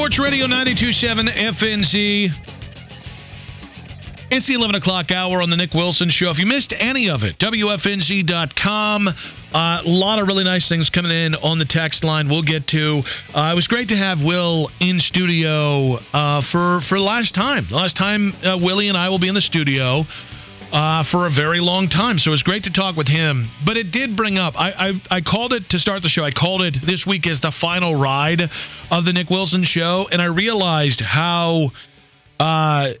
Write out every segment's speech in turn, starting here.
Sports Radio 927 FNZ. It's the 11 o'clock hour on the Nick Wilson Show. If you missed any of it, WFNZ.com. Uh, a lot of really nice things coming in on the text line. We'll get to. Uh, it was great to have Will in studio uh, for for the last time. The last time uh, Willie and I will be in the studio uh, for a very long time. So it was great to talk with him. But it did bring up. I, I I called it to start the show. I called it this week as the final ride of the Nick Wilson Show, and I realized how. Uh,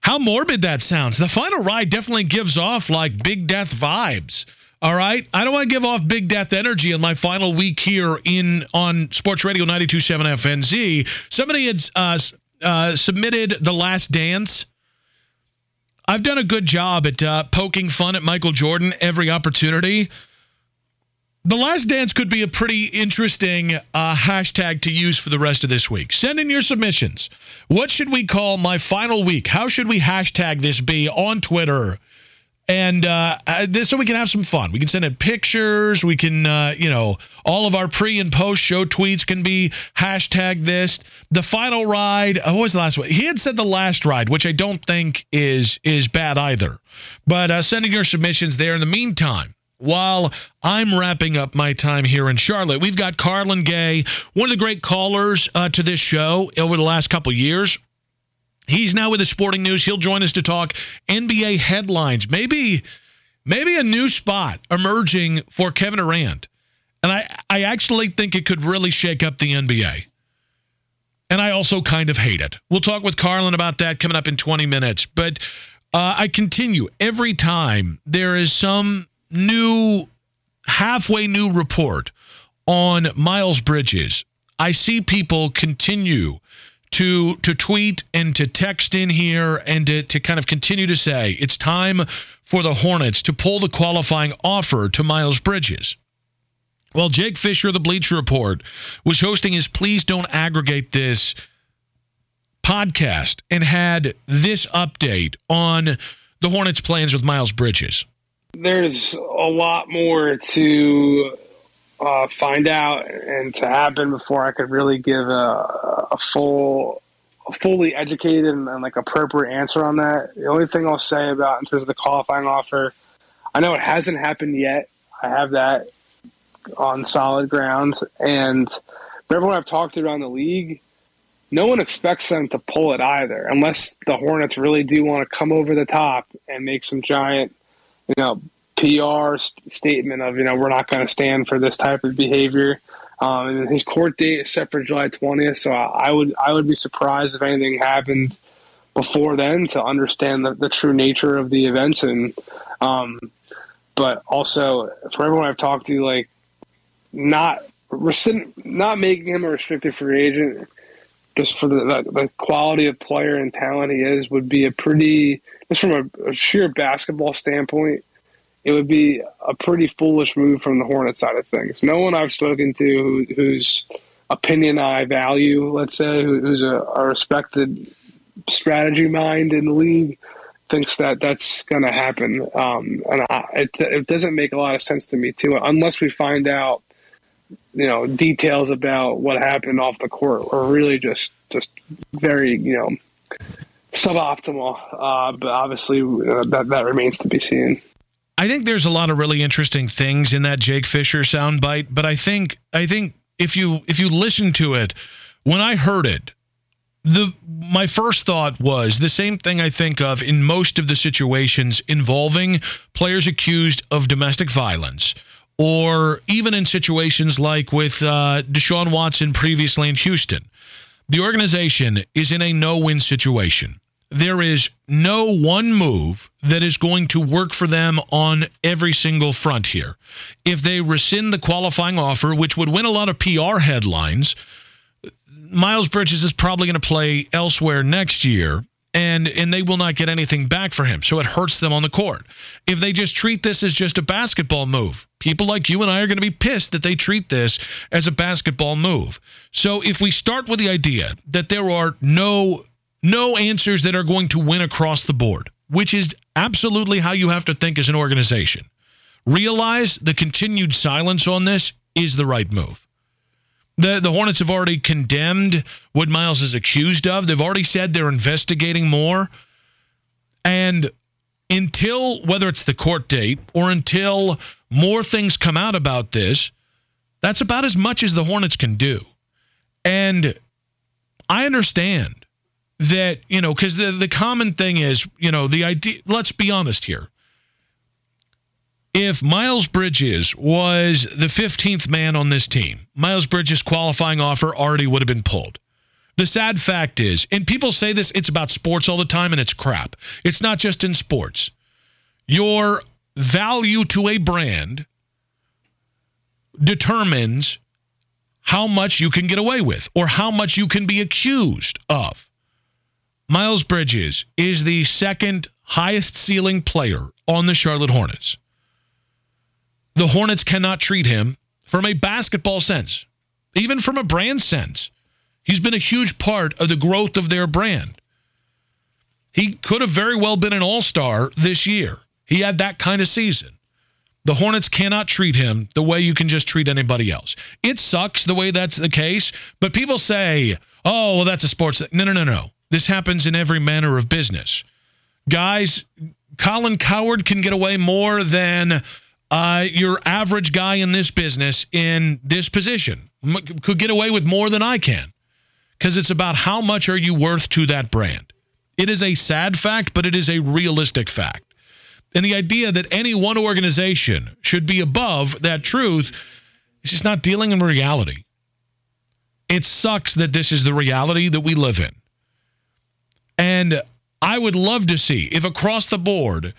how morbid that sounds. The final ride definitely gives off like big death vibes. All right, I don't want to give off big death energy in my final week here in on Sports Radio 92.7 FNZ. Somebody had uh, uh, submitted the Last Dance. I've done a good job at uh, poking fun at Michael Jordan every opportunity. The Last Dance could be a pretty interesting uh, hashtag to use for the rest of this week. Send in your submissions. What should we call my final week? How should we hashtag this be on Twitter? And uh, uh this, so we can have some fun. We can send in pictures. We can, uh, you know, all of our pre and post show tweets can be hashtag this. The final ride. Oh, what was the last one? He had said the last ride, which I don't think is is bad either. But uh, sending your submissions there. In the meantime, while I'm wrapping up my time here in Charlotte. We've got Carlan Gay, one of the great callers uh, to this show over the last couple years. He's now with the Sporting News. He'll join us to talk NBA headlines. Maybe, maybe a new spot emerging for Kevin Durant. And I, I actually think it could really shake up the NBA. And I also kind of hate it. We'll talk with Carlan about that coming up in 20 minutes. But uh, I continue every time there is some new, halfway new report on Miles Bridges, I see people continue to to tweet and to text in here and to, to kind of continue to say it's time for the Hornets to pull the qualifying offer to Miles Bridges. Well, Jake Fisher, the Bleacher Report, was hosting his Please Don't Aggregate This podcast and had this update on the Hornets' plans with Miles Bridges there's a lot more to uh, find out and to happen before I could really give a, a full, a fully educated and, and, like appropriate answer on that. The only thing I'll say about in terms of the qualifying offer, I know it hasn't happened yet. I have that on solid ground, and everyone I've talked to around the league, no one expects them to pull it either, unless the Hornets really do want to come over the top and make some giant you know, PR statement of, you know, we're not going to stand for this type of behavior. Um, and his court date is set for July 20th, so I would I would be surprised if anything happened before then to understand the, the true nature of the events. And um, but also for everyone I've talked to, like not not making him a restricted free agent just for the, the, the quality of player and talent he is would be a pretty just from a, a, sheer basketball standpoint, it would be a pretty foolish move from the Hornet side of things. No one I've spoken to who, whose opinion I value, let's say, who, who's a, a, respected strategy mind in the league, thinks that that's going to happen. Um, and I, it, it doesn't make a lot of sense to me, too, unless we find out you know details about what happened off the court or really just just very you know suboptimal. Uh, but obviously, uh, that that remains to be seen. I think there's a lot of really interesting things in that Jake Fisher soundbite, but I think I think if you if you listen to it, when I heard it, the my first thought was the same thing I think of in most of the situations involving players accused of domestic violence, or even in situations like with uh, Deshaun Watson previously in Houston. The organization is in a no-win situation there is no one move that is going to work for them on every single front here. If they rescind the qualifying offer, which would win a lot of PR headlines, Miles Bridges is probably going to play elsewhere next year. And, and they will not get anything back for him. So it hurts them on the court. If they just treat this as just a basketball move, people like you and I are going to be pissed that they treat this as a basketball move. So if we start with the idea that there are no no answers that are going to win across the board, which is absolutely how you have to think as an organization. Realize the continued silence on this is the right move. The the Hornets have already condemned what Miles is accused of. They've already said they're investigating more. And until whether it's the court date or until more things come out about this, that's about as much as the Hornets can do. And I understand that, you know, because the, the common thing is, you know, the idea, let's be honest here. If Miles Bridges was the 15th man on this team, Miles Bridges' qualifying offer already would have been pulled. The sad fact is, and people say this, it's about sports all the time, and it's crap. It's not just in sports. Your value to a brand determines how much you can get away with or how much you can be accused of. Miles Bridges is the second highest ceiling player on the Charlotte Hornets. The Hornets cannot treat him from a basketball sense, even from a brand sense. He's been a huge part of the growth of their brand. He could have very well been an all star this year. He had that kind of season. The Hornets cannot treat him the way you can just treat anybody else. It sucks the way that's the case, but people say, oh, well, that's a sports. Thing. No, no, no, no. This happens in every manner of business. Guys, Colin Cowherd can get away more than uh, your average guy in this business in this position. M- could get away with more than I can because it's about how much are you worth to that brand. It is a sad fact, but it is a realistic fact. And the idea that any one organization should be above that truth is just not dealing in reality. It sucks that this is the reality that we live in. And I would love to see if across the board,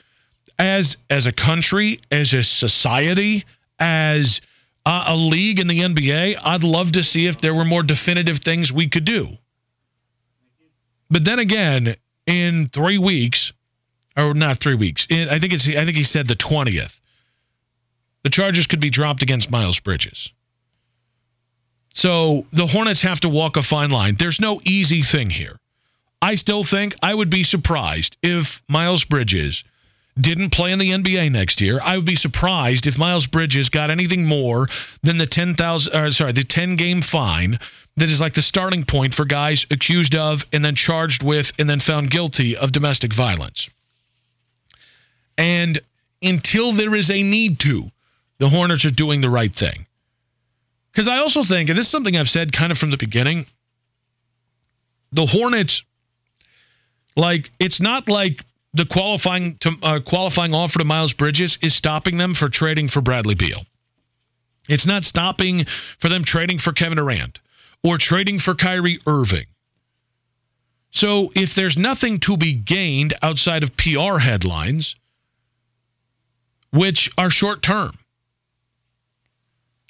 as as a country, as a society, as a, a league in the NBA, I'd love to see if there were more definitive things we could do. But then again, in three weeks, or not three weeks. I think it's I think he said the twentieth. The charges could be dropped against Miles Bridges. So the Hornets have to walk a fine line. There's no easy thing here. I still think I would be surprised if Miles Bridges didn't play in the NBA next year. I would be surprised if Miles Bridges got anything more than the 10,000 uh, sorry, the 10 game fine that is like the starting point for guys accused of and then charged with and then found guilty of domestic violence. And until there is a need to, the Hornets are doing the right thing. Because I also think, and this is something I've said kind of from the beginning, the Hornets, like, it's not like the qualifying to, uh, qualifying offer to Miles Bridges is stopping them for trading for Bradley Beal. It's not stopping for them trading for Kevin Durant or trading for Kyrie Irving. So if there's nothing to be gained outside of PR headlines, which are short term.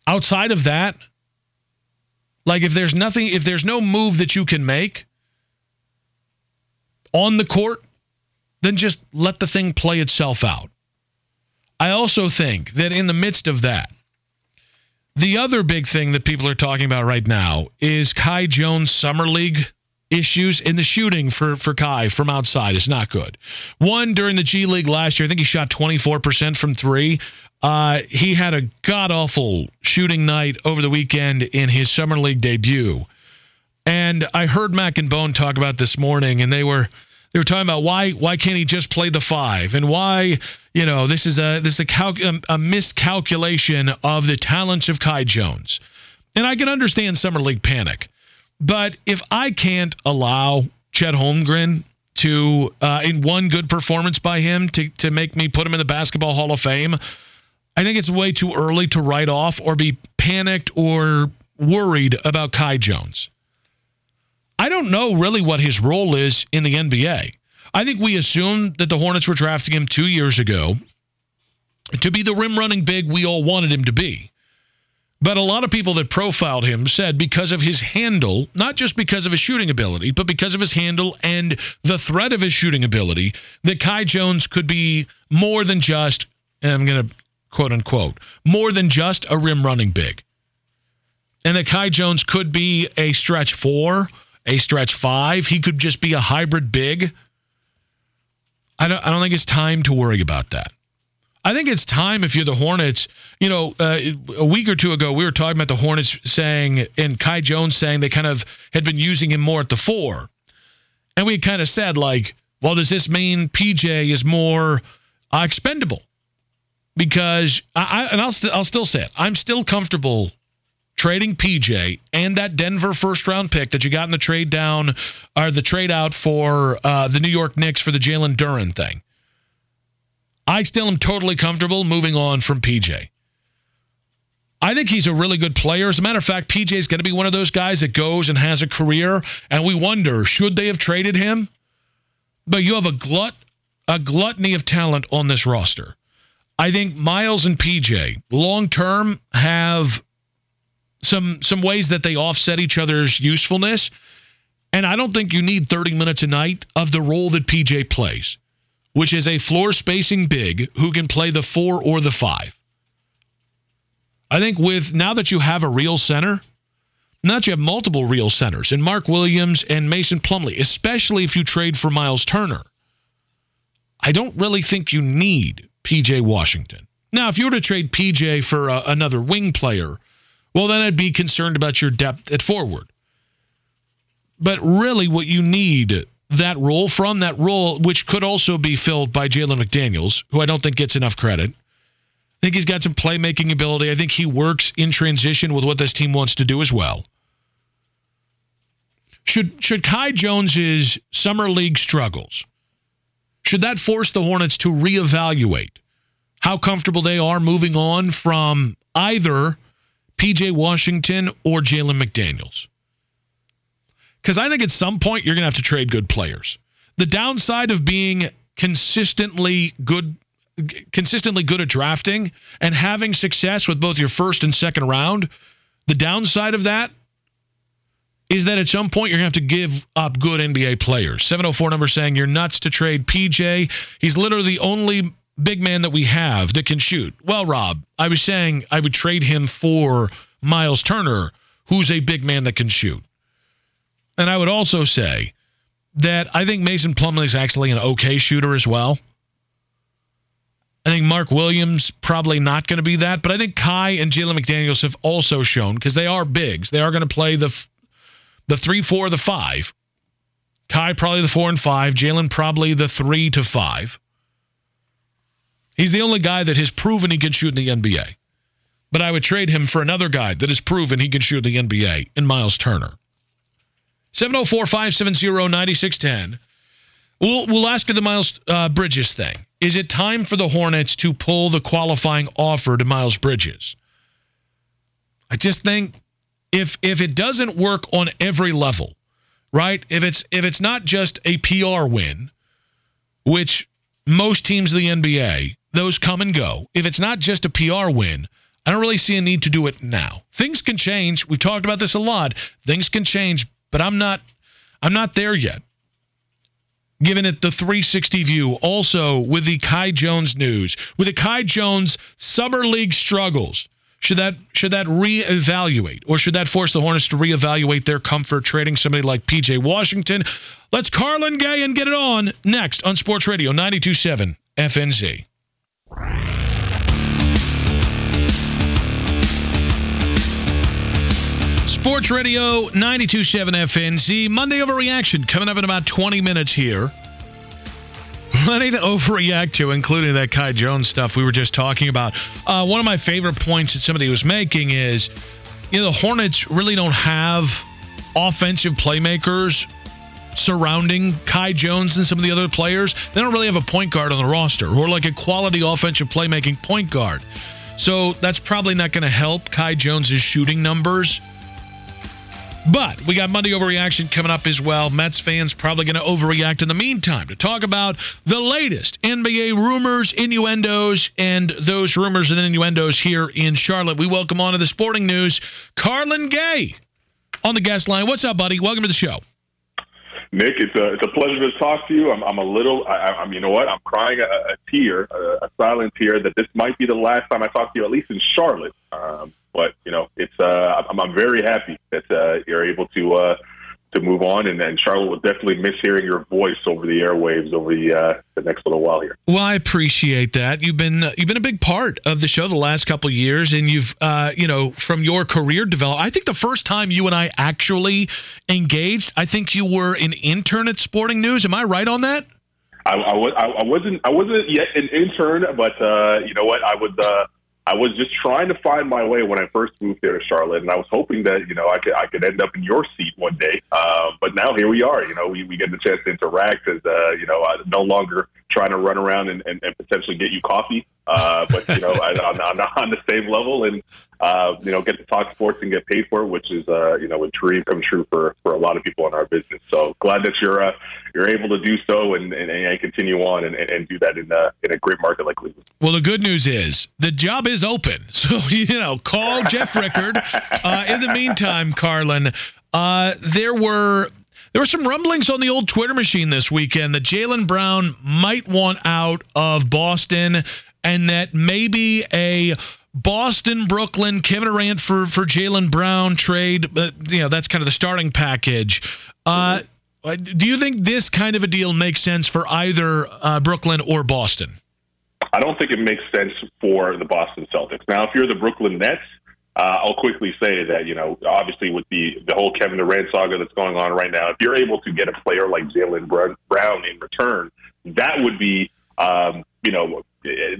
Outside of that, like if there's nothing, if there's no move that you can make on the court, then just let the thing play itself out. I also think that in the midst of that, the other big thing that people are talking about right now is Kai Jones Summer League issues in the shooting for, for Kai from outside is not good. One during the G League last year, I think he shot 24% from three. Uh, he had a god awful shooting night over the weekend in his summer league debut. And I heard Mac and Bone talk about this morning, and they were they were talking about why why can't he just play the five, and why you know this is a this is a, a miscalculation of the talents of Kai Jones. And I can understand summer league panic. But if I can't allow Chet Holmgren to, uh, in one good performance by him, to, to make me put him in the Basketball Hall of Fame, I think it's way too early to write off or be panicked or worried about Kai Jones. I don't know really what his role is in the NBA. I think we assumed that the Hornets were drafting him two years ago to be the rim running big we all wanted him to be. But a lot of people that profiled him said because of his handle, not just because of his shooting ability, but because of his handle and the threat of his shooting ability, that Kai Jones could be more than just, and I'm going to quote unquote, more than just a rim running big. And that Kai Jones could be a stretch four, a stretch five. He could just be a hybrid big. I don't, I don't think it's time to worry about that. I think it's time if you're the Hornets. You know, uh, a week or two ago, we were talking about the Hornets saying, and Kai Jones saying they kind of had been using him more at the four. And we kind of said, like, well, does this mean PJ is more uh, expendable? Because I, I and I'll, st- I'll still say it. I'm still comfortable trading PJ and that Denver first round pick that you got in the trade down or the trade out for uh, the New York Knicks for the Jalen Duren thing. I still am totally comfortable moving on from PJ. I think he's a really good player. As a matter of fact, PJ is going to be one of those guys that goes and has a career, and we wonder should they have traded him? But you have a glut, a gluttony of talent on this roster. I think Miles and PJ long term have some some ways that they offset each other's usefulness. And I don't think you need 30 minutes a night of the role that PJ plays, which is a floor spacing big who can play the four or the five. I think with now that you have a real center, now that you have multiple real centers and Mark Williams and Mason Plumlee, especially if you trade for Miles Turner, I don't really think you need PJ Washington. Now, if you were to trade PJ for a, another wing player well, then I'd be concerned about your depth at forward. But really, what you need that role from, that role, which could also be filled by Jalen McDaniels, who I don't think gets enough credit. I think he's got some playmaking ability. I think he works in transition with what this team wants to do as well. Should should Kai Jones's summer league struggles should that force the Hornets to reevaluate how comfortable they are moving on from either PJ Washington or Jalen McDaniels. Because I think at some point you're going to have to trade good players. The downside of being consistently good consistently good at drafting and having success with both your first and second round, the downside of that is that at some point you're going to have to give up good NBA players. 704 number saying you're nuts to trade PJ. He's literally the only big man that we have that can shoot. Well, Rob, I was saying I would trade him for Miles Turner, who's a big man that can shoot. And I would also say that I think Mason Plumlee is actually an okay shooter as well. I think Mark Williams probably not going to be that, but I think Kai and Jalen McDaniels have also shown because they are bigs. They are going to play the the three, four, the five. Kai probably the four and five. Jalen probably the three to five. He's the only guy that has proven he can shoot in the NBA. But I would trade him for another guy that has proven he can shoot in the NBA in Miles Turner. 704 570 9610. We'll, we'll ask you the Miles uh, Bridges thing. Is it time for the Hornets to pull the qualifying offer to Miles Bridges? I just think if if it doesn't work on every level, right? If it's if it's not just a PR win, which most teams in the NBA those come and go. If it's not just a PR win, I don't really see a need to do it now. Things can change. We've talked about this a lot. Things can change, but I'm not I'm not there yet. Giving it the 360 view, also with the Kai Jones news, with the Kai Jones summer league struggles. Should that should that reevaluate, or should that force the Hornets to reevaluate their comfort trading somebody like PJ Washington? Let's Carlan Gay and get it on next on Sports Radio 92.7 FNZ. Sports Radio 927 FNZ. Monday Overreaction coming up in about 20 minutes here. Plenty to overreact to, including that Kai Jones stuff we were just talking about. Uh, one of my favorite points that somebody was making is, you know, the Hornets really don't have offensive playmakers surrounding Kai Jones and some of the other players. They don't really have a point guard on the roster or like a quality offensive playmaking point guard. So that's probably not going to help Kai Jones's shooting numbers. But we got Monday overreaction coming up as well. Mets fans probably going to overreact in the meantime to talk about the latest NBA rumors, innuendos, and those rumors and innuendos here in Charlotte. We welcome on to the sporting news, Carlan Gay on the guest line. What's up, buddy? Welcome to the show. Nick, it's a it's a pleasure to talk to you. I'm I'm a little I, am you know what I'm crying a, a tear, a, a, silent tear that this might be the last time I talk to you, at least in Charlotte. Um, but you know, it's uh, I'm, I'm very happy that uh, you're able to uh, to move on. And, then Charlotte will definitely miss hearing your voice over the airwaves over the uh, the next little while here. Well, I appreciate that. You've been you've been a big part of the show the last couple of years, and you've uh, you know from your career develop. I think the first time you and I actually engaged, I think you were an intern at Sporting News. Am I right on that? I, I, I wasn't I wasn't yet an intern, but uh, you know what? I was uh, I was just trying to find my way when I first moved there to Charlotte, and I was hoping that you know I could I could end up in your seat one day. Uh, but now here we are. You know, we, we get the chance to interact as uh, you know I'm no longer trying to run around and, and, and potentially get you coffee, uh, but you know I, I'm, I'm not on the same level, and uh, you know get to talk sports and get paid for it, which is uh, you know a dream come true for for a lot of people in our business. So glad that you're uh, you're able to do so and, and, and continue on and, and do that in a, in a great market like Cleveland. Well, the good news is the job is open. So, you know, call Jeff Rickard. Uh, in the meantime, Carlan, uh, there were there were some rumblings on the old Twitter machine this weekend that Jaylen Brown might want out of Boston and that maybe a Boston, Brooklyn, Kevin Durant for for Jaylen Brown trade, but you know that's kind of the starting package. Uh, do you think this kind of a deal makes sense for either uh, Brooklyn or Boston? I don't think it makes sense for the Boston Celtics. Now, if you're the Brooklyn Nets, uh, I'll quickly say that you know, obviously with the the whole Kevin Durant saga that's going on right now, if you're able to get a player like Jaylen Brown in return, that would be, um, you know,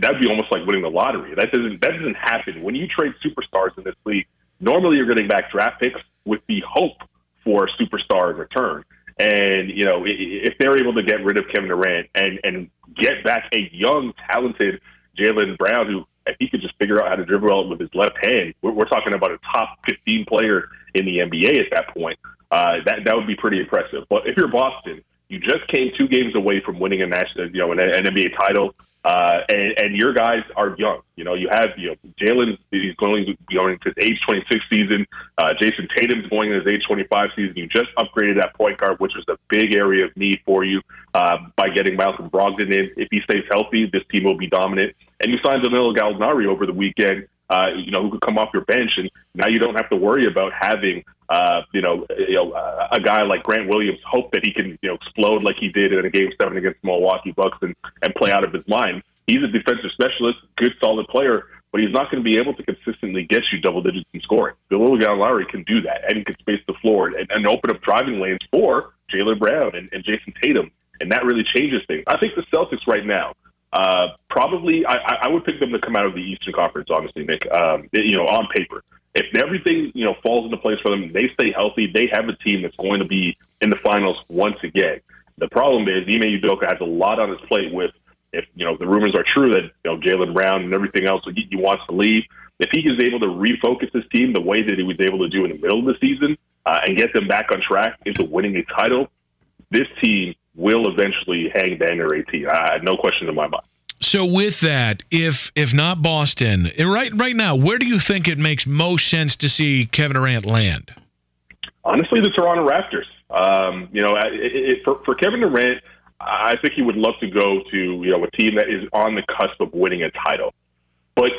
that'd be almost like winning the lottery. That doesn't that doesn't happen when you trade superstars in this league. Normally, you're getting back draft picks with the hope for a superstar in return. And you know, if they're able to get rid of Kevin Durant and and get back a young, talented Jaylen Brown, who if he could just figure out how to dribble out with his left hand, we're, we're talking about a top 15 player in the NBA at that point. Uh, that that would be pretty impressive. But if you're Boston, you just came two games away from winning a national, you know, an, an NBA title. Uh, and, and your guys are young. You know, you have you know Jaylen. He's going going to his age 26 season. Uh, Jayson Tatum's going in his age 25 season. You just upgraded that point guard, which was a big area of need for you uh, by getting Malcolm Brogdon in. If he stays healthy, this team will be dominant. And you signed Danilo Gallinari over the weekend. Uh, you know, who could come off your bench, and now you don't have to worry about having, uh, you know, you know, a guy like Grant Williams hope that he can, you know, explode like he did in a game seven against the Milwaukee Bucks and and play out of his mind. He's a defensive specialist, good, solid player, but he's not going to be able to consistently get you double digits in scoring. Danilo Gallinari can do that, and he can space the floor and, and open up driving lanes for Jaylen Brown and, and Jayson Tatum, and that really changes things. I think the Celtics right now uh, probably, I, I would pick them to come out of the Eastern Conference. Honestly, Nick, um, you know, on paper, if everything you know falls into place for them, they stay healthy. They have a team that's going to be in the finals once again. The problem is Ime Udoka has a lot on his plate with if you know the rumors are true that you know Jaylen Brown and everything else he, he wants to leave. If he is able to refocus his team the way that he was able to do in the middle of the season uh, and get them back on track into winning a title, this team will eventually hang Banner 18. Uh, no question in my mind. So with that, if if not Boston, eh, right right now, where do you think it makes most sense to see Kevin Durant land? Honestly, the Toronto Raptors. Um, you know, it, it, for for Kevin Durant, I think he would love to go to you know a team that is on the cusp of winning a title. But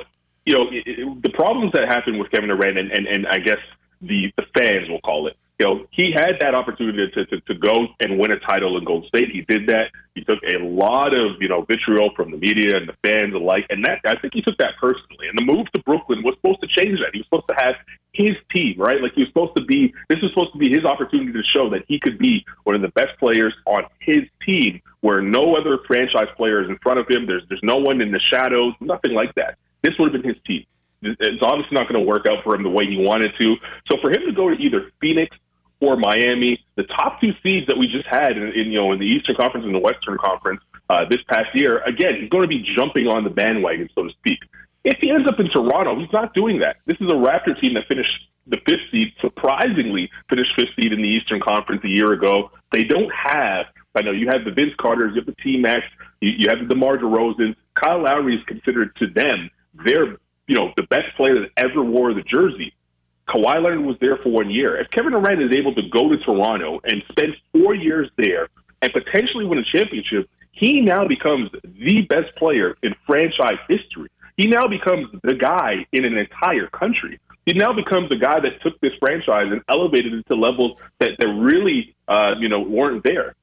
you know, it, the problems that happen with Kevin Durant and, and, and I guess the the fans will call it you know, he had that opportunity to, to, to go and win a title in Golden State. He did that. He took a lot of, you know, vitriol from the media and the fans alike. And that, I think he took that personally. And the move to Brooklyn was supposed to change that. He was supposed to have his team, right? Like he was supposed to be, this was supposed to be his opportunity to show that he could be one of the best players on his team where no other franchise player is in front of him. There's, there's no one in the shadows, nothing like that. This would have been his team. It's obviously not going to work out for him the way he wanted to. So for him to go to either Phoenix or Miami, the top two seeds that we just had in, in you know in the Eastern Conference and the Western Conference uh, this past year. Again, he's going to be jumping on the bandwagon, so to speak. If he ends up in Toronto, he's not doing that. This is a Raptor team that finished the fifth seed, surprisingly finished fifth seed in the Eastern Conference a year ago. They don't have. I know you have the Vince Carters, you have the T Max, you, you have the DeMar DeRozan. Kyle Lowry is considered to them their you know the best player that ever wore the jersey. Kawhi Leonard was there for one year. If Kevin Durant is able to go to Toronto and spend four years there and potentially win a championship, he now becomes the best player in franchise history. He now becomes the guy in an entire country. he now becomes the guy that took this franchise and elevated it to levels that, that really, uh, you know, weren't there.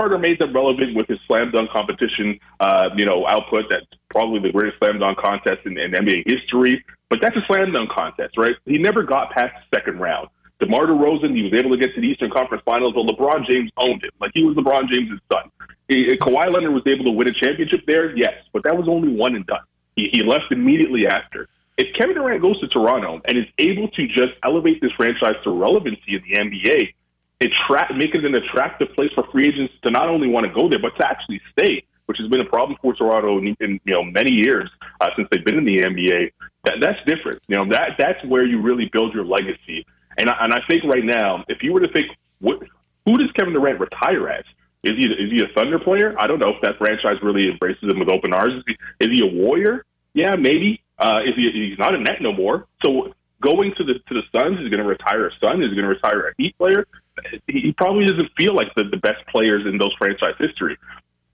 Carter made them relevant with his slam dunk competition, uh, you know, output. That's probably the greatest slam dunk contest in, in NBA history. But that's a slam dunk contest, right? He never got past the second round. DeMar DeRozan, he was able to get to the Eastern Conference Finals, but LeBron James owned it. Like he was LeBron James' son. He, Kawhi Leonard was able to win a championship there, yes, but that was only one and done. He, he left immediately after. If Kevin Durant goes to Toronto and is able to just elevate this franchise to relevancy in the NBA, attract, make it an attractive place for free agents to not only want to go there, but to actually stay, which has been a problem for Toronto in, in you know many years uh, since they've been in the NBA. That, that's different. You know that that's where you really build your legacy. And I, and I think right now, if you were to think, what, who does Kevin Durant retire as? Is he is he a Thunder player? I don't know if that franchise really embraces him with open arms. Is he, is he a Warrior? Yeah, maybe. Uh, is he? He's not a net no more. So going to the to the Suns, is going to retire a Sun? Is he going to retire a Heat player? He probably doesn't feel like the, the best players in those franchise history.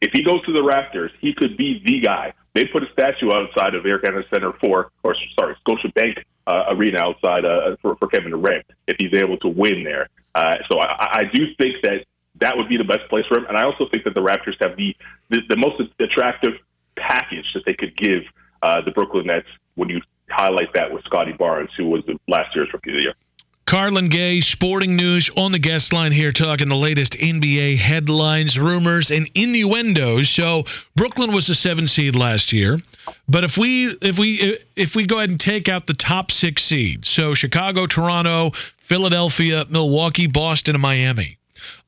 If he goes to the Raptors, he could be the guy. They put a statue outside of Air Canada Center for, or sorry, Scotiabank uh, Arena outside uh, for, for Kevin Durant if he's able to win there. Uh, so I, I do think that that would be the best place for him, and I also think that the Raptors have the the, the most attractive package that they could give uh, the Brooklyn Nets when you highlight that with Scottie Barnes, who was the last year's rookie of the year. Carlan Gay, Sporting News on the guest line here, talking the latest NBA headlines, rumors, and innuendos. So Brooklyn was a seven seed last year, but if we if we if we go ahead and take out the top six seeds, so Chicago, Toronto, Philadelphia, Milwaukee, Boston, and Miami.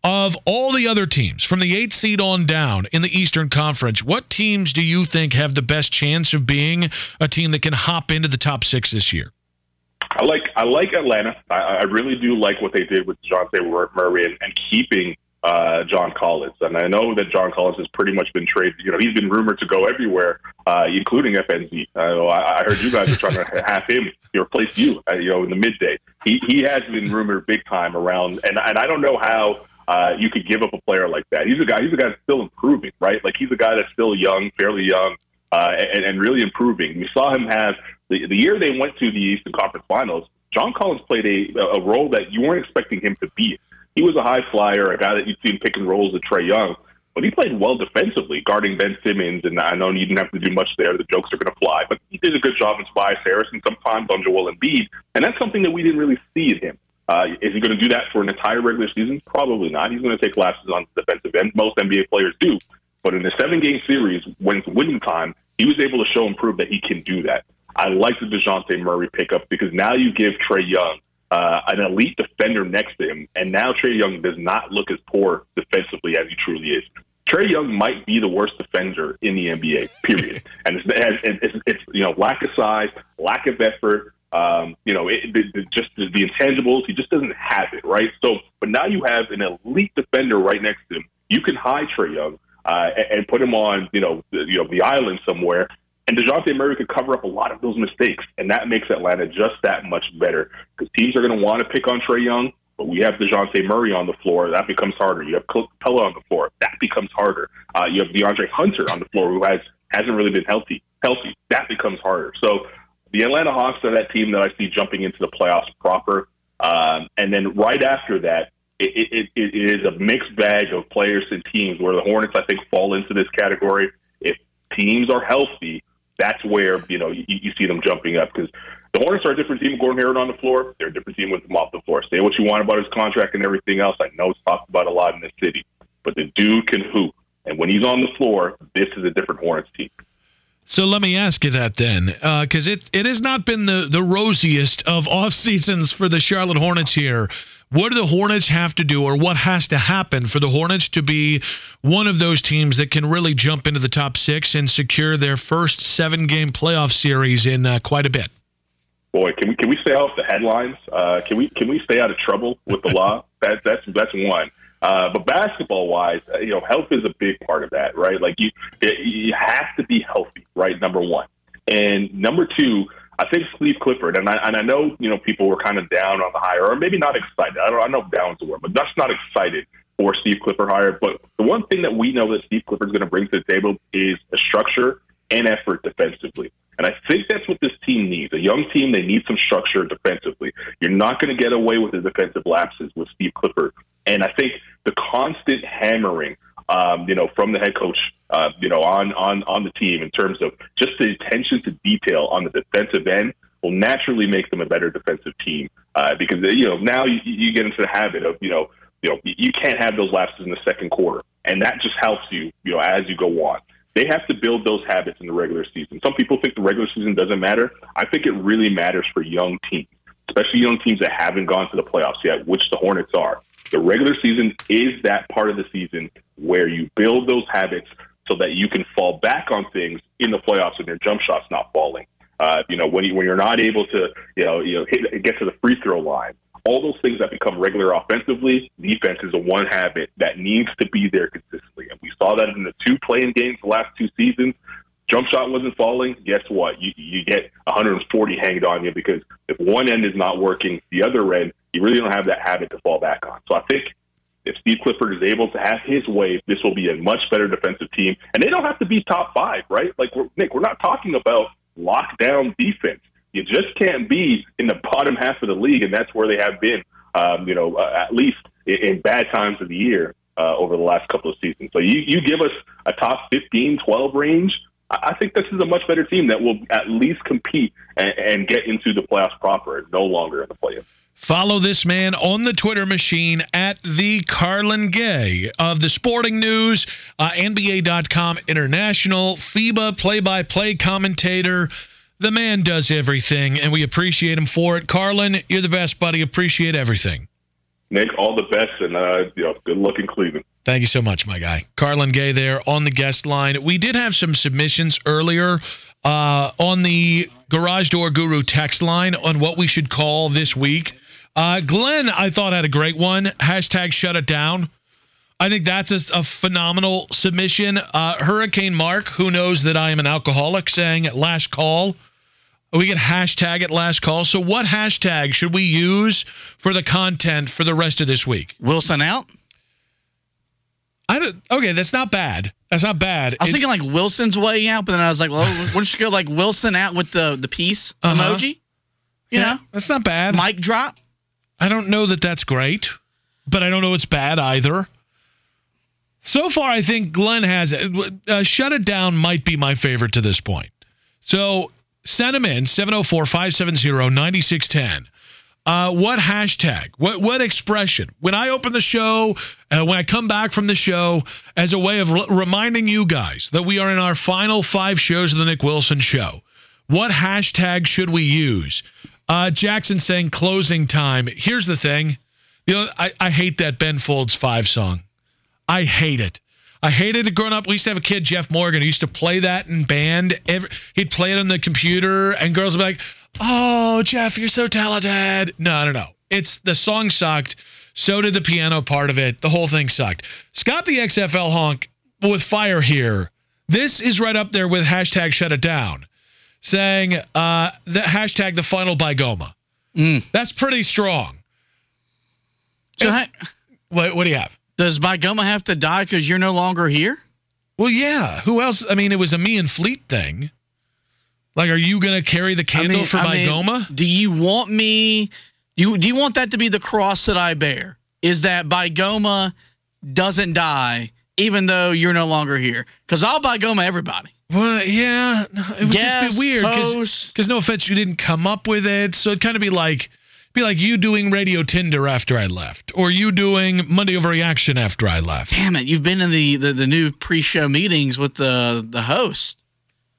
Of all the other teams, from the eight seed on down in the Eastern Conference, what teams do you think have the best chance of being a team that can hop into the top six this year? I like I like Atlanta. I, I really do like what they did with Dejounte Murray and, and keeping uh, John Collins. And I know that John Collins has pretty much been traded. You know, he's been rumored to go everywhere, uh, including FNZ. Uh, I, I heard you guys are trying to have him replace you, uh, you know, in the midday. He he has been rumored big time around, and and I don't know how. Uh, you could give up a player like that. He's a guy. He's a guy that's still improving, right? Like he's a guy that's still young, fairly young, uh, and, and really improving. We saw him have the, the year they went to the Eastern Conference Finals. John Collins played a, a role that you weren't expecting him to be. He was a high flyer, a guy that you'd seen picking roles with Trae Young, but he played well defensively, guarding Ben Simmons. And I know you didn't have to do much there; the jokes are going to fly. But he did a good job in Tobias Harris and sometimes on Joel Embiid, and that's something that we didn't really see in him. Uh, is he going to do that for an entire regular season? Probably not. He's going to take lapses on the defensive end. Most NBA players do. But in the seven game series, when it's winning time, he was able to show and prove that he can do that. I like the DeJounte Murray pickup because now you give Trae Young uh, an elite defender next to him, and now Trae Young does not look as poor defensively as he truly is. Trae Young might be the worst defender in the NBA, period. and it's, it's, it's, it's you know lack of size, lack of effort. Um, you know, it, it, it just the intangibles. He just doesn't have it, right? So, but now you have an elite defender right next to him. You can hide Trae Young uh, and, and put him on, you know, the, you know, the island somewhere, and DeJounte Murray could cover up a lot of those mistakes, and that makes Atlanta just that much better because teams are going to want to pick on Trae Young, but we have DeJounte Murray on the floor. That becomes harder. You have Capela on the floor. That becomes harder. Uh, you have DeAndre Hunter on the floor who has hasn't really been healthy. Healthy. That becomes harder. So the Atlanta Hawks are that team that I see jumping into the playoffs proper. Um, and then right after that, it, it, it is a mixed bag of players and teams where the Hornets, I think, fall into this category. If teams are healthy, that's where you know you, you see them jumping up because the Hornets are a different team Gordon Hayward on the floor. They're a different team with him off the floor. Say what you want about his contract and everything else. I know it's talked about a lot in this city, but the dude can hoop, and when he's on the floor, this is a different Hornets team. So let me ask you that then, because uh, it it has not been the the rosiest of off seasons for the Charlotte Hornets here. What do the Hornets have to do, or what has to happen for the Hornets to be one of those teams that can really jump into the top six and secure their first seven game playoff series in uh, quite a bit? Boy, can we can we stay off the headlines? Uh, can we can we stay out of trouble with the law? That, that's that's one. Uh, but basketball wise, uh, you know, health is a big part of that, right? Like you, you have to be healthy, right? Number one, and number two, I think Steve Clifford, and I, and I know, you know, people were kind of down on the hire, or maybe not excited. I don't I know down's the word, but that's not excited for Steve Clifford hire. But the one thing that we know that Steve Clifford's going to bring to the table is a structure and effort defensively. And I think that's what this team needs. A young team, they need some structure defensively. You're not going to get away with the defensive lapses with Steve Clifford. And I think the constant hammering, um, you know, from the head coach, uh, you know, on, on, on the team in terms of just the attention to detail on the defensive end will naturally make them a better defensive team. Uh, because, you know, now you, you get into the habit of, you know, you know, you can't have those lapses in the second quarter. And that just helps you, you know, as you go on. They have to build those habits in the regular season. Some people think the regular season doesn't matter. I think it really matters for young teams, especially young teams that haven't gone to the playoffs yet, which the Hornets are. The regular season is that part of the season where you build those habits so that you can fall back on things in the playoffs and your jump shot's not falling. Uh, you know, when you, when you're not able to, you know, you know, hit, get to the free throw line, all those things that become regular offensively, defense is a one habit that needs to be there consistently. And we saw that in the two play-in games the last two seasons. Jump shot wasn't falling. Guess what? You, you get 140 hanged on you because if one end is not working, the other end, you really don't have that habit to fall back on. So I think if Steve Clifford is able to have his way, this will be a much better defensive team. And they don't have to be top five, right? Like, we're, Nick, we're not talking about lockdown defense. You just can't be in the bottom half of the league, and that's where they have been, um, you know, uh, at least in, in bad times of the year uh, over the last couple of seasons. So you, you give us a top 15, 12 range, I think this is a much better team that will at least compete and, and get into the playoffs proper, no longer in the playoffs. Follow this man on the Twitter machine at the Carlan Gay of the Sporting News, uh, NBA.com International, FIBA play by play commentator. The man does everything, and we appreciate him for it. Carlan, you're the best, buddy. Appreciate everything. Nick, all the best, and uh, you know, good luck in Cleveland. Thank you so much, my guy. Carlan Gay there on the guest line. We did have some submissions earlier uh, on the Garage Door Guru text line on what we should call this week. Uh, Glenn, I thought had a great one. Hashtag shut it down. I think that's a, a phenomenal submission. Uh, Hurricane Mark, who knows that I am an alcoholic, saying last call. We can hashtag it last call. So, what hashtag should we use for the content for the rest of this week? Wilson out. I don't, okay, that's not bad. That's not bad. I was It- thinking like Wilson's way out, but then I was like, well, why don't you go like Wilson out with the the peace Uh-huh. emoji? You yeah, know, that's not bad. mic drop. I don't know that that's great, but I don't know it's bad either. So far, I think Glenn has it. Uh, Shut It Down might be my favorite to this point. So send them in 704 570 9610. Uh, what hashtag? What what expression? When I open the show, uh, when I come back from the show, as a way of r- reminding you guys that we are in our final five shows of the Nick Wilson Show, what hashtag should we use? Uh, Jackson saying closing time. Here's the thing, you know, I, I hate that Ben Folds five song. I hate it. I hated it growing up. We used to have a kid, Jeff Morgan, who used to play that in band. Every, he'd play it on the computer, and girls would be like, "Oh, Jeff, you're so talented." No, no, no. It's the song sucked. So did the piano part of it. The whole thing sucked. Scott the XFL honk with fire here. This is right up there with hashtag shut it down, saying uh, the hashtag the final by Goma. Mm. That's pretty strong. So ha- What, what do you have? Does Bygoma have to die because you're no longer here? Well, yeah. Who else? I mean, it was a me and Fleet thing. Like, are you going to carry the candle for I mean, Bygoma? do you want me? Do you, do you want that to be the cross that I bear? Is that Bygoma doesn't die even though you're no longer here? Because I'll Bygoma everybody. Well, yeah. It would Guest, just be weird because no offense, you didn't come up with it, so it'd kind of be like be like you doing Radio Tinder after I left, or you doing Monday Overreaction after I left. Damn it! You've been in the, the, the new pre-show meetings with the the host.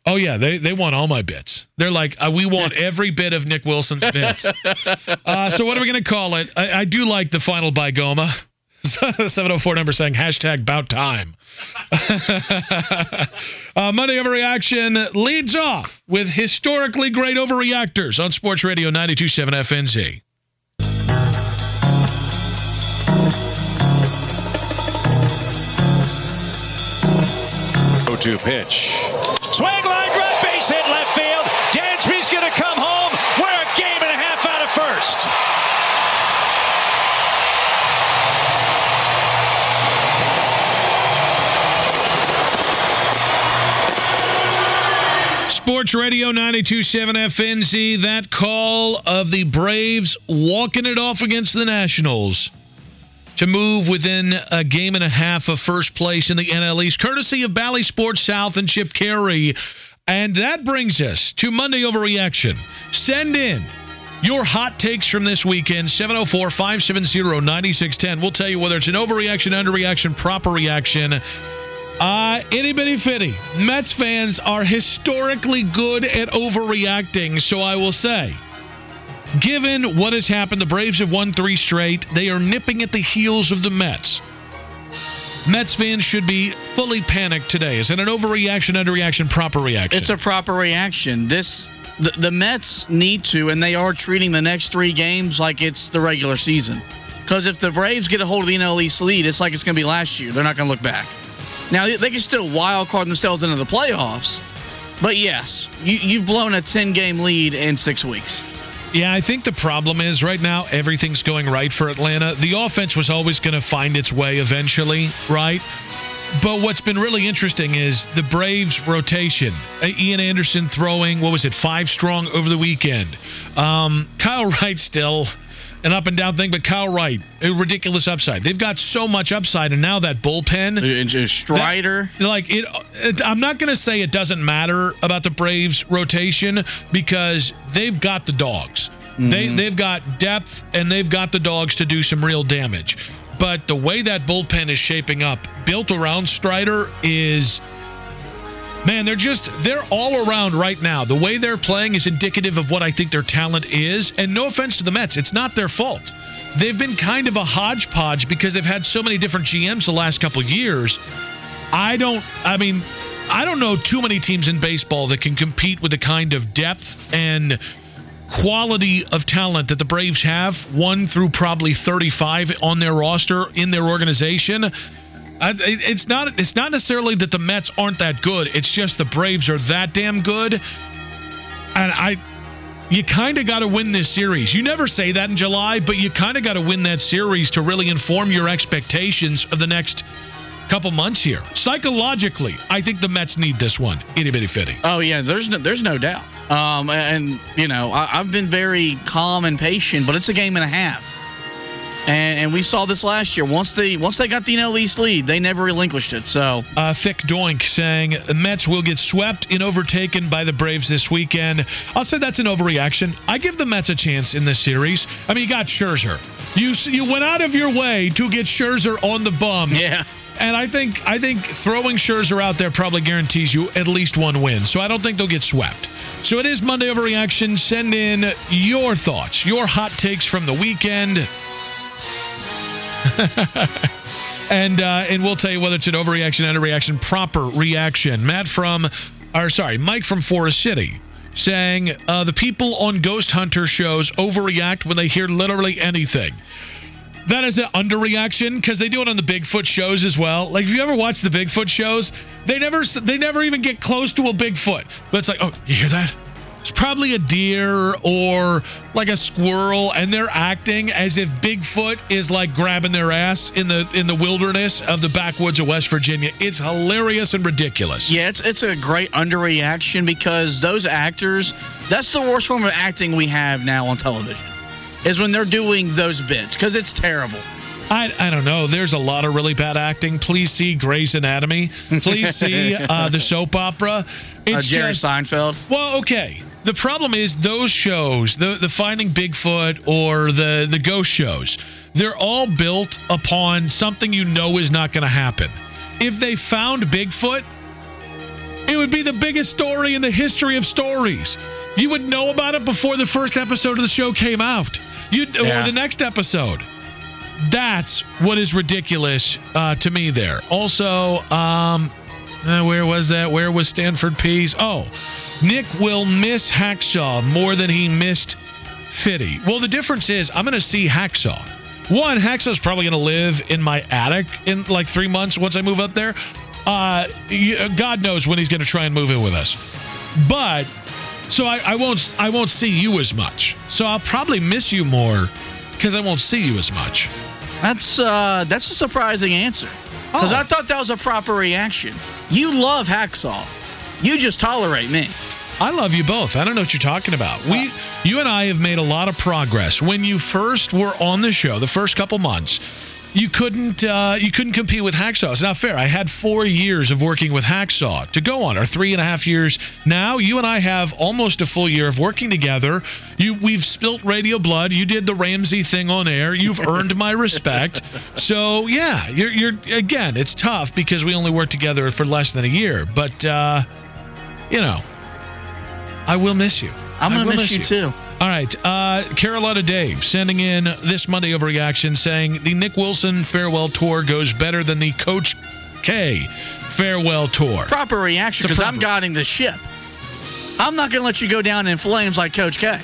Oh yeah, they they want all my bits. They're like, uh, we want every bit of Nick Wilson's bits. uh, so what are we gonna call it? I, I do like the final by Goma. 704 number saying hashtag bout time. uh, Monday Overreaction leads off with historically great overreactors on Sports Radio 927 FNZ. Go to pitch. Swing line drive, base hit left field. Dansby's going to come home. We're a game and a half out of first. Sports Radio 927 FNZ. That call of the Braves walking it off against the Nationals to move within a game and a half of first place in the NL East, courtesy of Bally Sports South and Chip Caray. And that brings us to Monday Overreaction. Send in your hot takes from this weekend, 704 570 9610. We'll tell you whether it's an overreaction, underreaction, proper reaction. Uh, itty bitty fitty. Mets fans are historically good at overreacting, so I will say, given what has happened, the Braves have won three straight. They are nipping at the heels of the Mets. Mets fans should be fully panicked today. Is it an overreaction, underreaction, proper reaction? It's a proper reaction. This the, the Mets need to, and they are treating the next three games like it's the regular season. Because if the Braves get a hold of the NL East lead, it's like it's going to be last year. They're not going to look back. Now they can still wild card themselves into the playoffs, but yes, you, you've blown a 10 game lead in six weeks. Yeah, I think the problem is right now everything's going right for Atlanta. The offense was always going to find its way eventually, right? But what's been really interesting is the Braves rotation. Uh, Ian Anderson throwing, what was it, five strong over the weekend. Um, Kyle Wright still an up and down thing, but Kyle Wright, a ridiculous upside. They've got so much upside, and now that bullpen, Strider, that, like it, it. I'm not going to say it doesn't matter about the Braves rotation because they've got the dogs. Mm-hmm. They they've got depth and they've got the dogs to do some real damage. But the way that bullpen is shaping up, built around Strider, is man, they're just they're all around right now. The way they're playing is indicative of what I think their talent is. And no offense to the Mets, it's not their fault. They've been kind of a hodgepodge because they've had so many different GMs the last couple years. I don't I mean, I don't know too many teams in baseball that can compete with the kind of depth and quality of talent that the Braves have, one through probably 35 on their roster in their organization. I, it's not it's not necessarily that the Mets aren't that good. It's just the Braves are that damn good. And I you kind of got to win this series. You never say that in July, but you kind of got to win that series to really inform your expectations of the next couple months here. Psychologically, I think the Mets need this one. Itty bitty fitty. Oh yeah, there's no there's no doubt. Um, and you know I, I've been very calm and patient, but it's a game and a half. And, and, we saw this last year. Once they once they got the NL East lead, they never relinquished it. So, uh, thick doink saying the Mets will get swept and overtaken by the Braves this weekend. I'll say that's an overreaction. I give the Mets a chance in this series. I mean, you got Scherzer. You you went out of your way to get Scherzer on the bum. Yeah. And I think I think throwing Scherzer out there probably guarantees you at least one win. So I don't think they'll get swept. So it is Monday Overreaction. Send in your thoughts, your hot takes from the weekend. and uh, and we'll tell you whether it's an overreaction, underreaction, proper reaction. Matt from, or sorry, Mike from Forest City saying uh, the people on Ghost Hunter shows overreact when they hear literally anything. That is an underreaction because they do it on the Bigfoot shows as well. Like if you ever watch the Bigfoot shows, they never they never even get close to a Bigfoot. But it's like, oh, you hear that? It's probably a deer or like a squirrel, and they're acting as if Bigfoot is like grabbing their ass in the in the wilderness of the backwoods of West Virginia. It's hilarious and ridiculous. Yeah, it's it's a great underreaction because those actors, that's the worst form of acting we have now on television, is when they're doing those bits because it's terrible. I, I don't know. There's a lot of really bad acting. Please see Grey's Anatomy. Please see uh, the soap opera. It's uh, Jerry just, Seinfeld. Well, okay. The problem is those shows, the the Finding Bigfoot or the the ghost shows, they're all built upon something you know is not going to happen. If they found Bigfoot, it would be the biggest story in the history of stories. You would know about it before the first episode of the show came out. You yeah. or the next episode. That's what is ridiculous uh, to me. There. Also, um, uh, where was that? Where was Stanford Peace? Oh, Nick will miss Hacksaw more than he missed Fitty. Well, the difference is I'm going to see Hacksaw. One, Hacksaw's probably going to live in my attic in like three months once I move up there. Uh, God knows when he's going to try and move in with us. But so I, I won't I won't see you as much. So I'll probably miss you more because I won't see you as much. That's uh, that's a surprising answer because oh. I thought that was a proper reaction. You love Hacksaw. You just tolerate me. I love you both. I don't know what you're talking about. We, you and I have made a lot of progress. When you first were on the show, the first couple months, you couldn't uh, you couldn't compete with Hacksaw. It's not fair. I had four years of working with Hacksaw to go on, or three and a half years. Now you and I have almost a full year of working together. You we've spilt radio blood. You did the Ramsey thing on air. You've earned my respect. So yeah, you're you're again. It's tough because we only worked together for less than a year. But uh, you know, I will miss you. I'm gonna will miss, you too. all right. Uh, Carolina Dave sending in this Monday overreaction saying the Nick Wilson farewell tour goes better than the Coach K farewell tour. Proper reaction because I'm guiding the ship. I'm not gonna let you go down in flames like Coach K.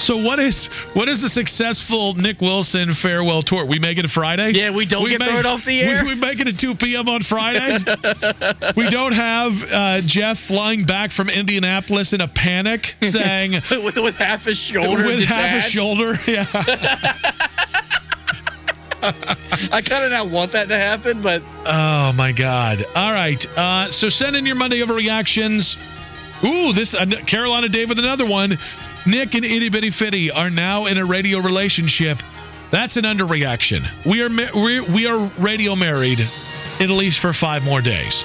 So what is what is a successful Nick Wilson farewell tour? We make it a Friday? Yeah, we don't get thrown off the air. We, we make it at 2 p.m. on Friday. we don't have uh, Jeff flying back from Indianapolis in a panic saying with, with half his shoulder with half a shoulder. Yeah. I kind of not want that to happen, but Oh my God! All right, uh, so send in your Monday overreactions. Ooh, this uh, Carolina Dave with another one. Nick and Itty Bitty Fitty are now in a radio relationship. That's an underreaction. We are we are radio married, at least for five more days.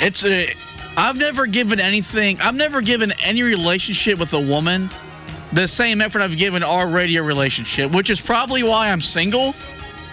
it's a. I've never given anything. I've never given any relationship with a woman the same effort I've given our radio relationship, which is probably why I'm single.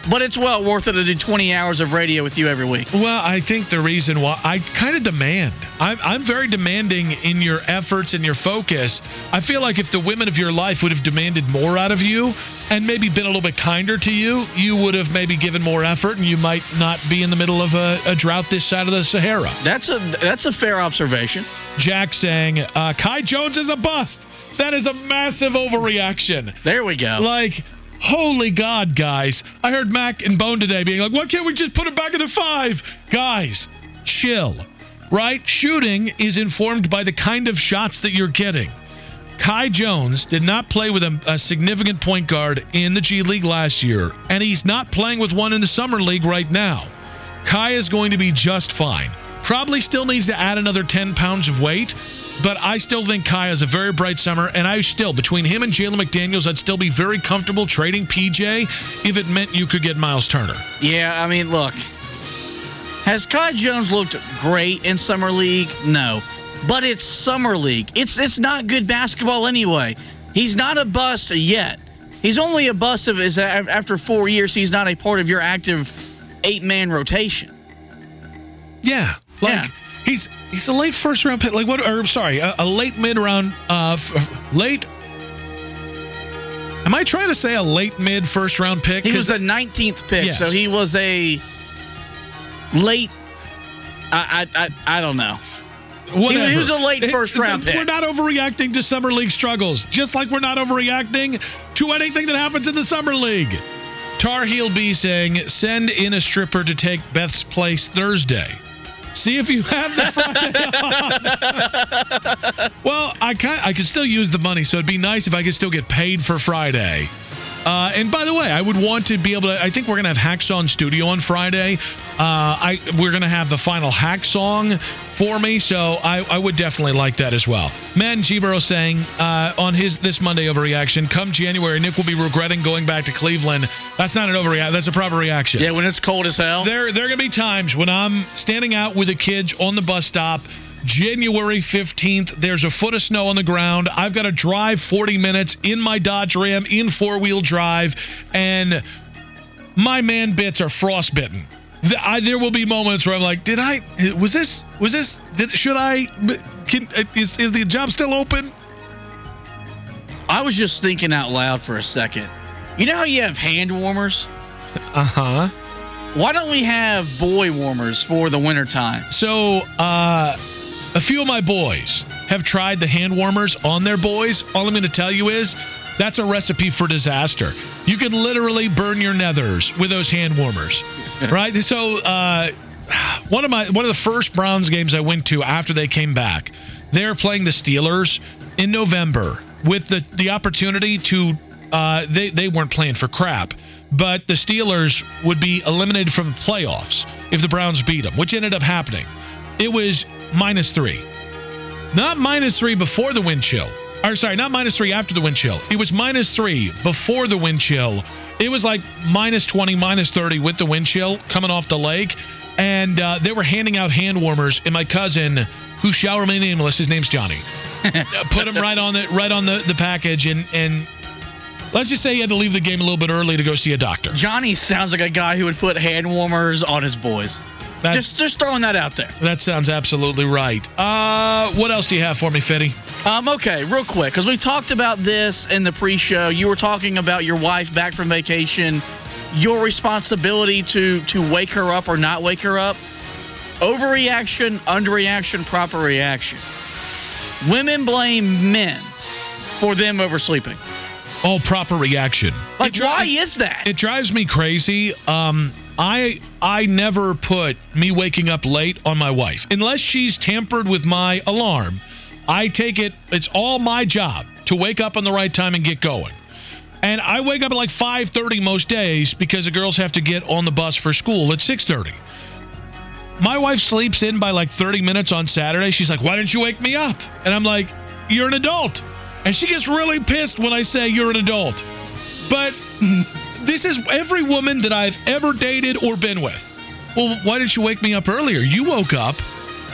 But it's well worth it to do 20 hours of radio with you every week. Well, I think the reason why I kind of demand, I'm, I'm very demanding in your efforts and your focus. I feel like if the women of your life would have demanded more out of you and maybe been a little bit kinder to you, you would have maybe given more effort and you might not be in the middle of a, a drought this side of the Sahara. That's a that's a fair observation. Jack saying, uh, Kai Jones is a bust. That is a massive overreaction. There we go. Like, holy God, guys. I heard Mac and Bone today being like, why can't we just put him back in the five? Guys, chill. Right? Shooting is informed by the kind of shots that you're getting. Kai Jones did not play with a, a significant point guard in the G League last year, and he's not playing with one in the Summer League right now. Kai is going to be just fine. Probably still needs to add another 10 pounds of weight, but I still think Kai has a very bright summer, and I still, between him and Jalen McDaniels, I'd still be very comfortable trading PJ if it meant you could get Myles Turner. Yeah, I mean, look. Has Kai Jones looked great in summer league? No, but it's summer league. It's it's not good basketball anyway. He's not a bust yet. He's only a bust of is after four years. He's not a part of your active eight man rotation. Yeah, like Yeah. he's he's a late first round pick. Like what? Or sorry, a, a late mid round, uh, f- late. Am I trying to say a late mid first round pick? He was the 19th pick, Yes. so he was a late. I I I, I don't know. Whatever. He was a late first round We're not overreacting to summer league struggles, just like we're not overreacting to anything that happens in the summer league. Tar Heel B saying, send in a stripper to take Beth's place Thursday. See if you have the Friday off. well, I can I could still use the money, so it'd be nice if I could still get paid for Friday. Uh, and by the way, I would want to be able to. I think we're gonna have Hacksaw in studio on Friday. Uh, I we're gonna have the final hack song for me, so I, I would definitely like that as well. Man Gibero saying uh, on his this Monday overreaction, come January, Nick will be regretting going back to Cleveland. That's not an overreaction. That's a proper reaction. Yeah, when it's cold as hell. There, there are going to be times when I'm standing out with the kids on the bus stop. January 15th, there's a foot of snow on the ground. I've got to drive 40 minutes in my Dodge Ram in four wheel drive, and my man bits are frostbitten. Th- I, there will be moments where I'm like, did I, was this, was this, did, should I, can, is, is the job still open? I was just thinking out loud for a second. You know how you have hand warmers? Uh huh. Why don't we have boy warmers for the wintertime? So, uh, a few of my boys have tried the hand warmers on their boys. All I'm going to tell you is that's a recipe for disaster. You can literally burn your nethers with those hand warmers, right? So, uh, one of my one of the first Browns games I went to after they came back, they're playing the Steelers in November with the the opportunity to uh, they they weren't playing for crap, but the Steelers would be eliminated from the playoffs if the Browns beat them, which ended up happening. It was minus three. Not minus three before the wind chill. Or sorry, not minus three after the wind chill. It was minus three before the wind chill. It was like minus 20, minus 30 with the wind chill coming off the lake. And uh, they were handing out hand warmers. And my cousin, who shall remain nameless, his name's Johnny, put him right on the right on the, the package. And, and let's just say he had to leave the game a little bit early to go see a doctor. Johnny sounds like a guy who would put hand warmers on his boys. That, Just just throwing that out there. that sounds absolutely right. Uh, what else do you have for me, Fitty? Um, okay, real quick, because we talked about this in the pre-show. You were talking about your wife back from vacation, your responsibility to to wake her up or not wake her up. Overreaction, underreaction, proper reaction. Women blame men for them oversleeping. Oh, proper reaction. Like, dri- why is that? It drives me crazy. Um, I I never put me waking up late on my wife unless she's tampered with my alarm. I take it. It's all my job to wake up on the right time and get going. And I wake up at like 5:30 most days because the girls have to get on the bus for school at 6:30. My wife sleeps in by like 30 minutes on Saturday. She's like, "Why didn't you wake me up?" And I'm like, "You're an adult." And she gets really pissed when I say you're an adult. But this is every woman that I've ever dated or been with. Well, why didn't you wake me up earlier? You woke up.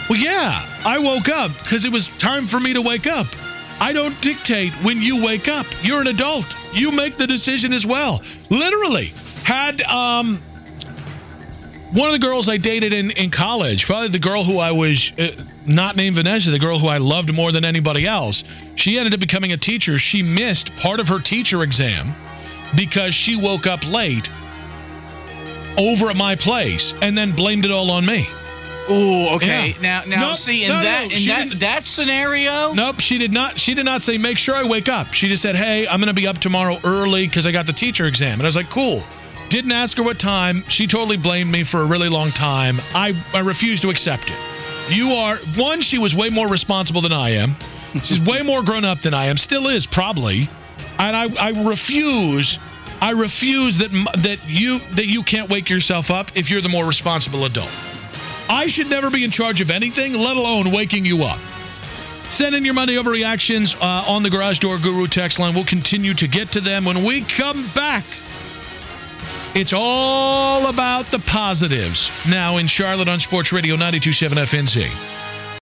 Well, yeah, I woke up because it was time for me to wake up. I don't dictate when you wake up. You're an adult. You make the decision as well. Literally, had um one of the girls I dated in, in college, probably the girl who I was uh, not named Vanessa, the girl who I loved more than anybody else, she ended up becoming a teacher. She missed part of her teacher exam because she woke up late over at my place and then blamed it all on me. Ooh, okay. Yeah. Now, now, Nope, see, in no, no, that, in that, didn't- that scenario, Nope, she did not. She did not say make sure I wake up. She just said, "Hey, I'm going to be up tomorrow early because I got the teacher exam." And I was like, "Cool." Didn't ask her what time. She totally blamed me for a really long time. I I refused to accept it. You are one. She was way more responsible than I am. She's way more grown up than I am. Still is probably. And I I refuse. I refuse that that you that you can't wake yourself up if you're the more responsible adult. I should never be in charge of anything, let alone waking you up. Send in your money overreactions uh, on the Garage Door Guru text line. We'll continue to get to them when we come back. It's all about the positives now in Charlotte on Sports Radio 927 FNZ.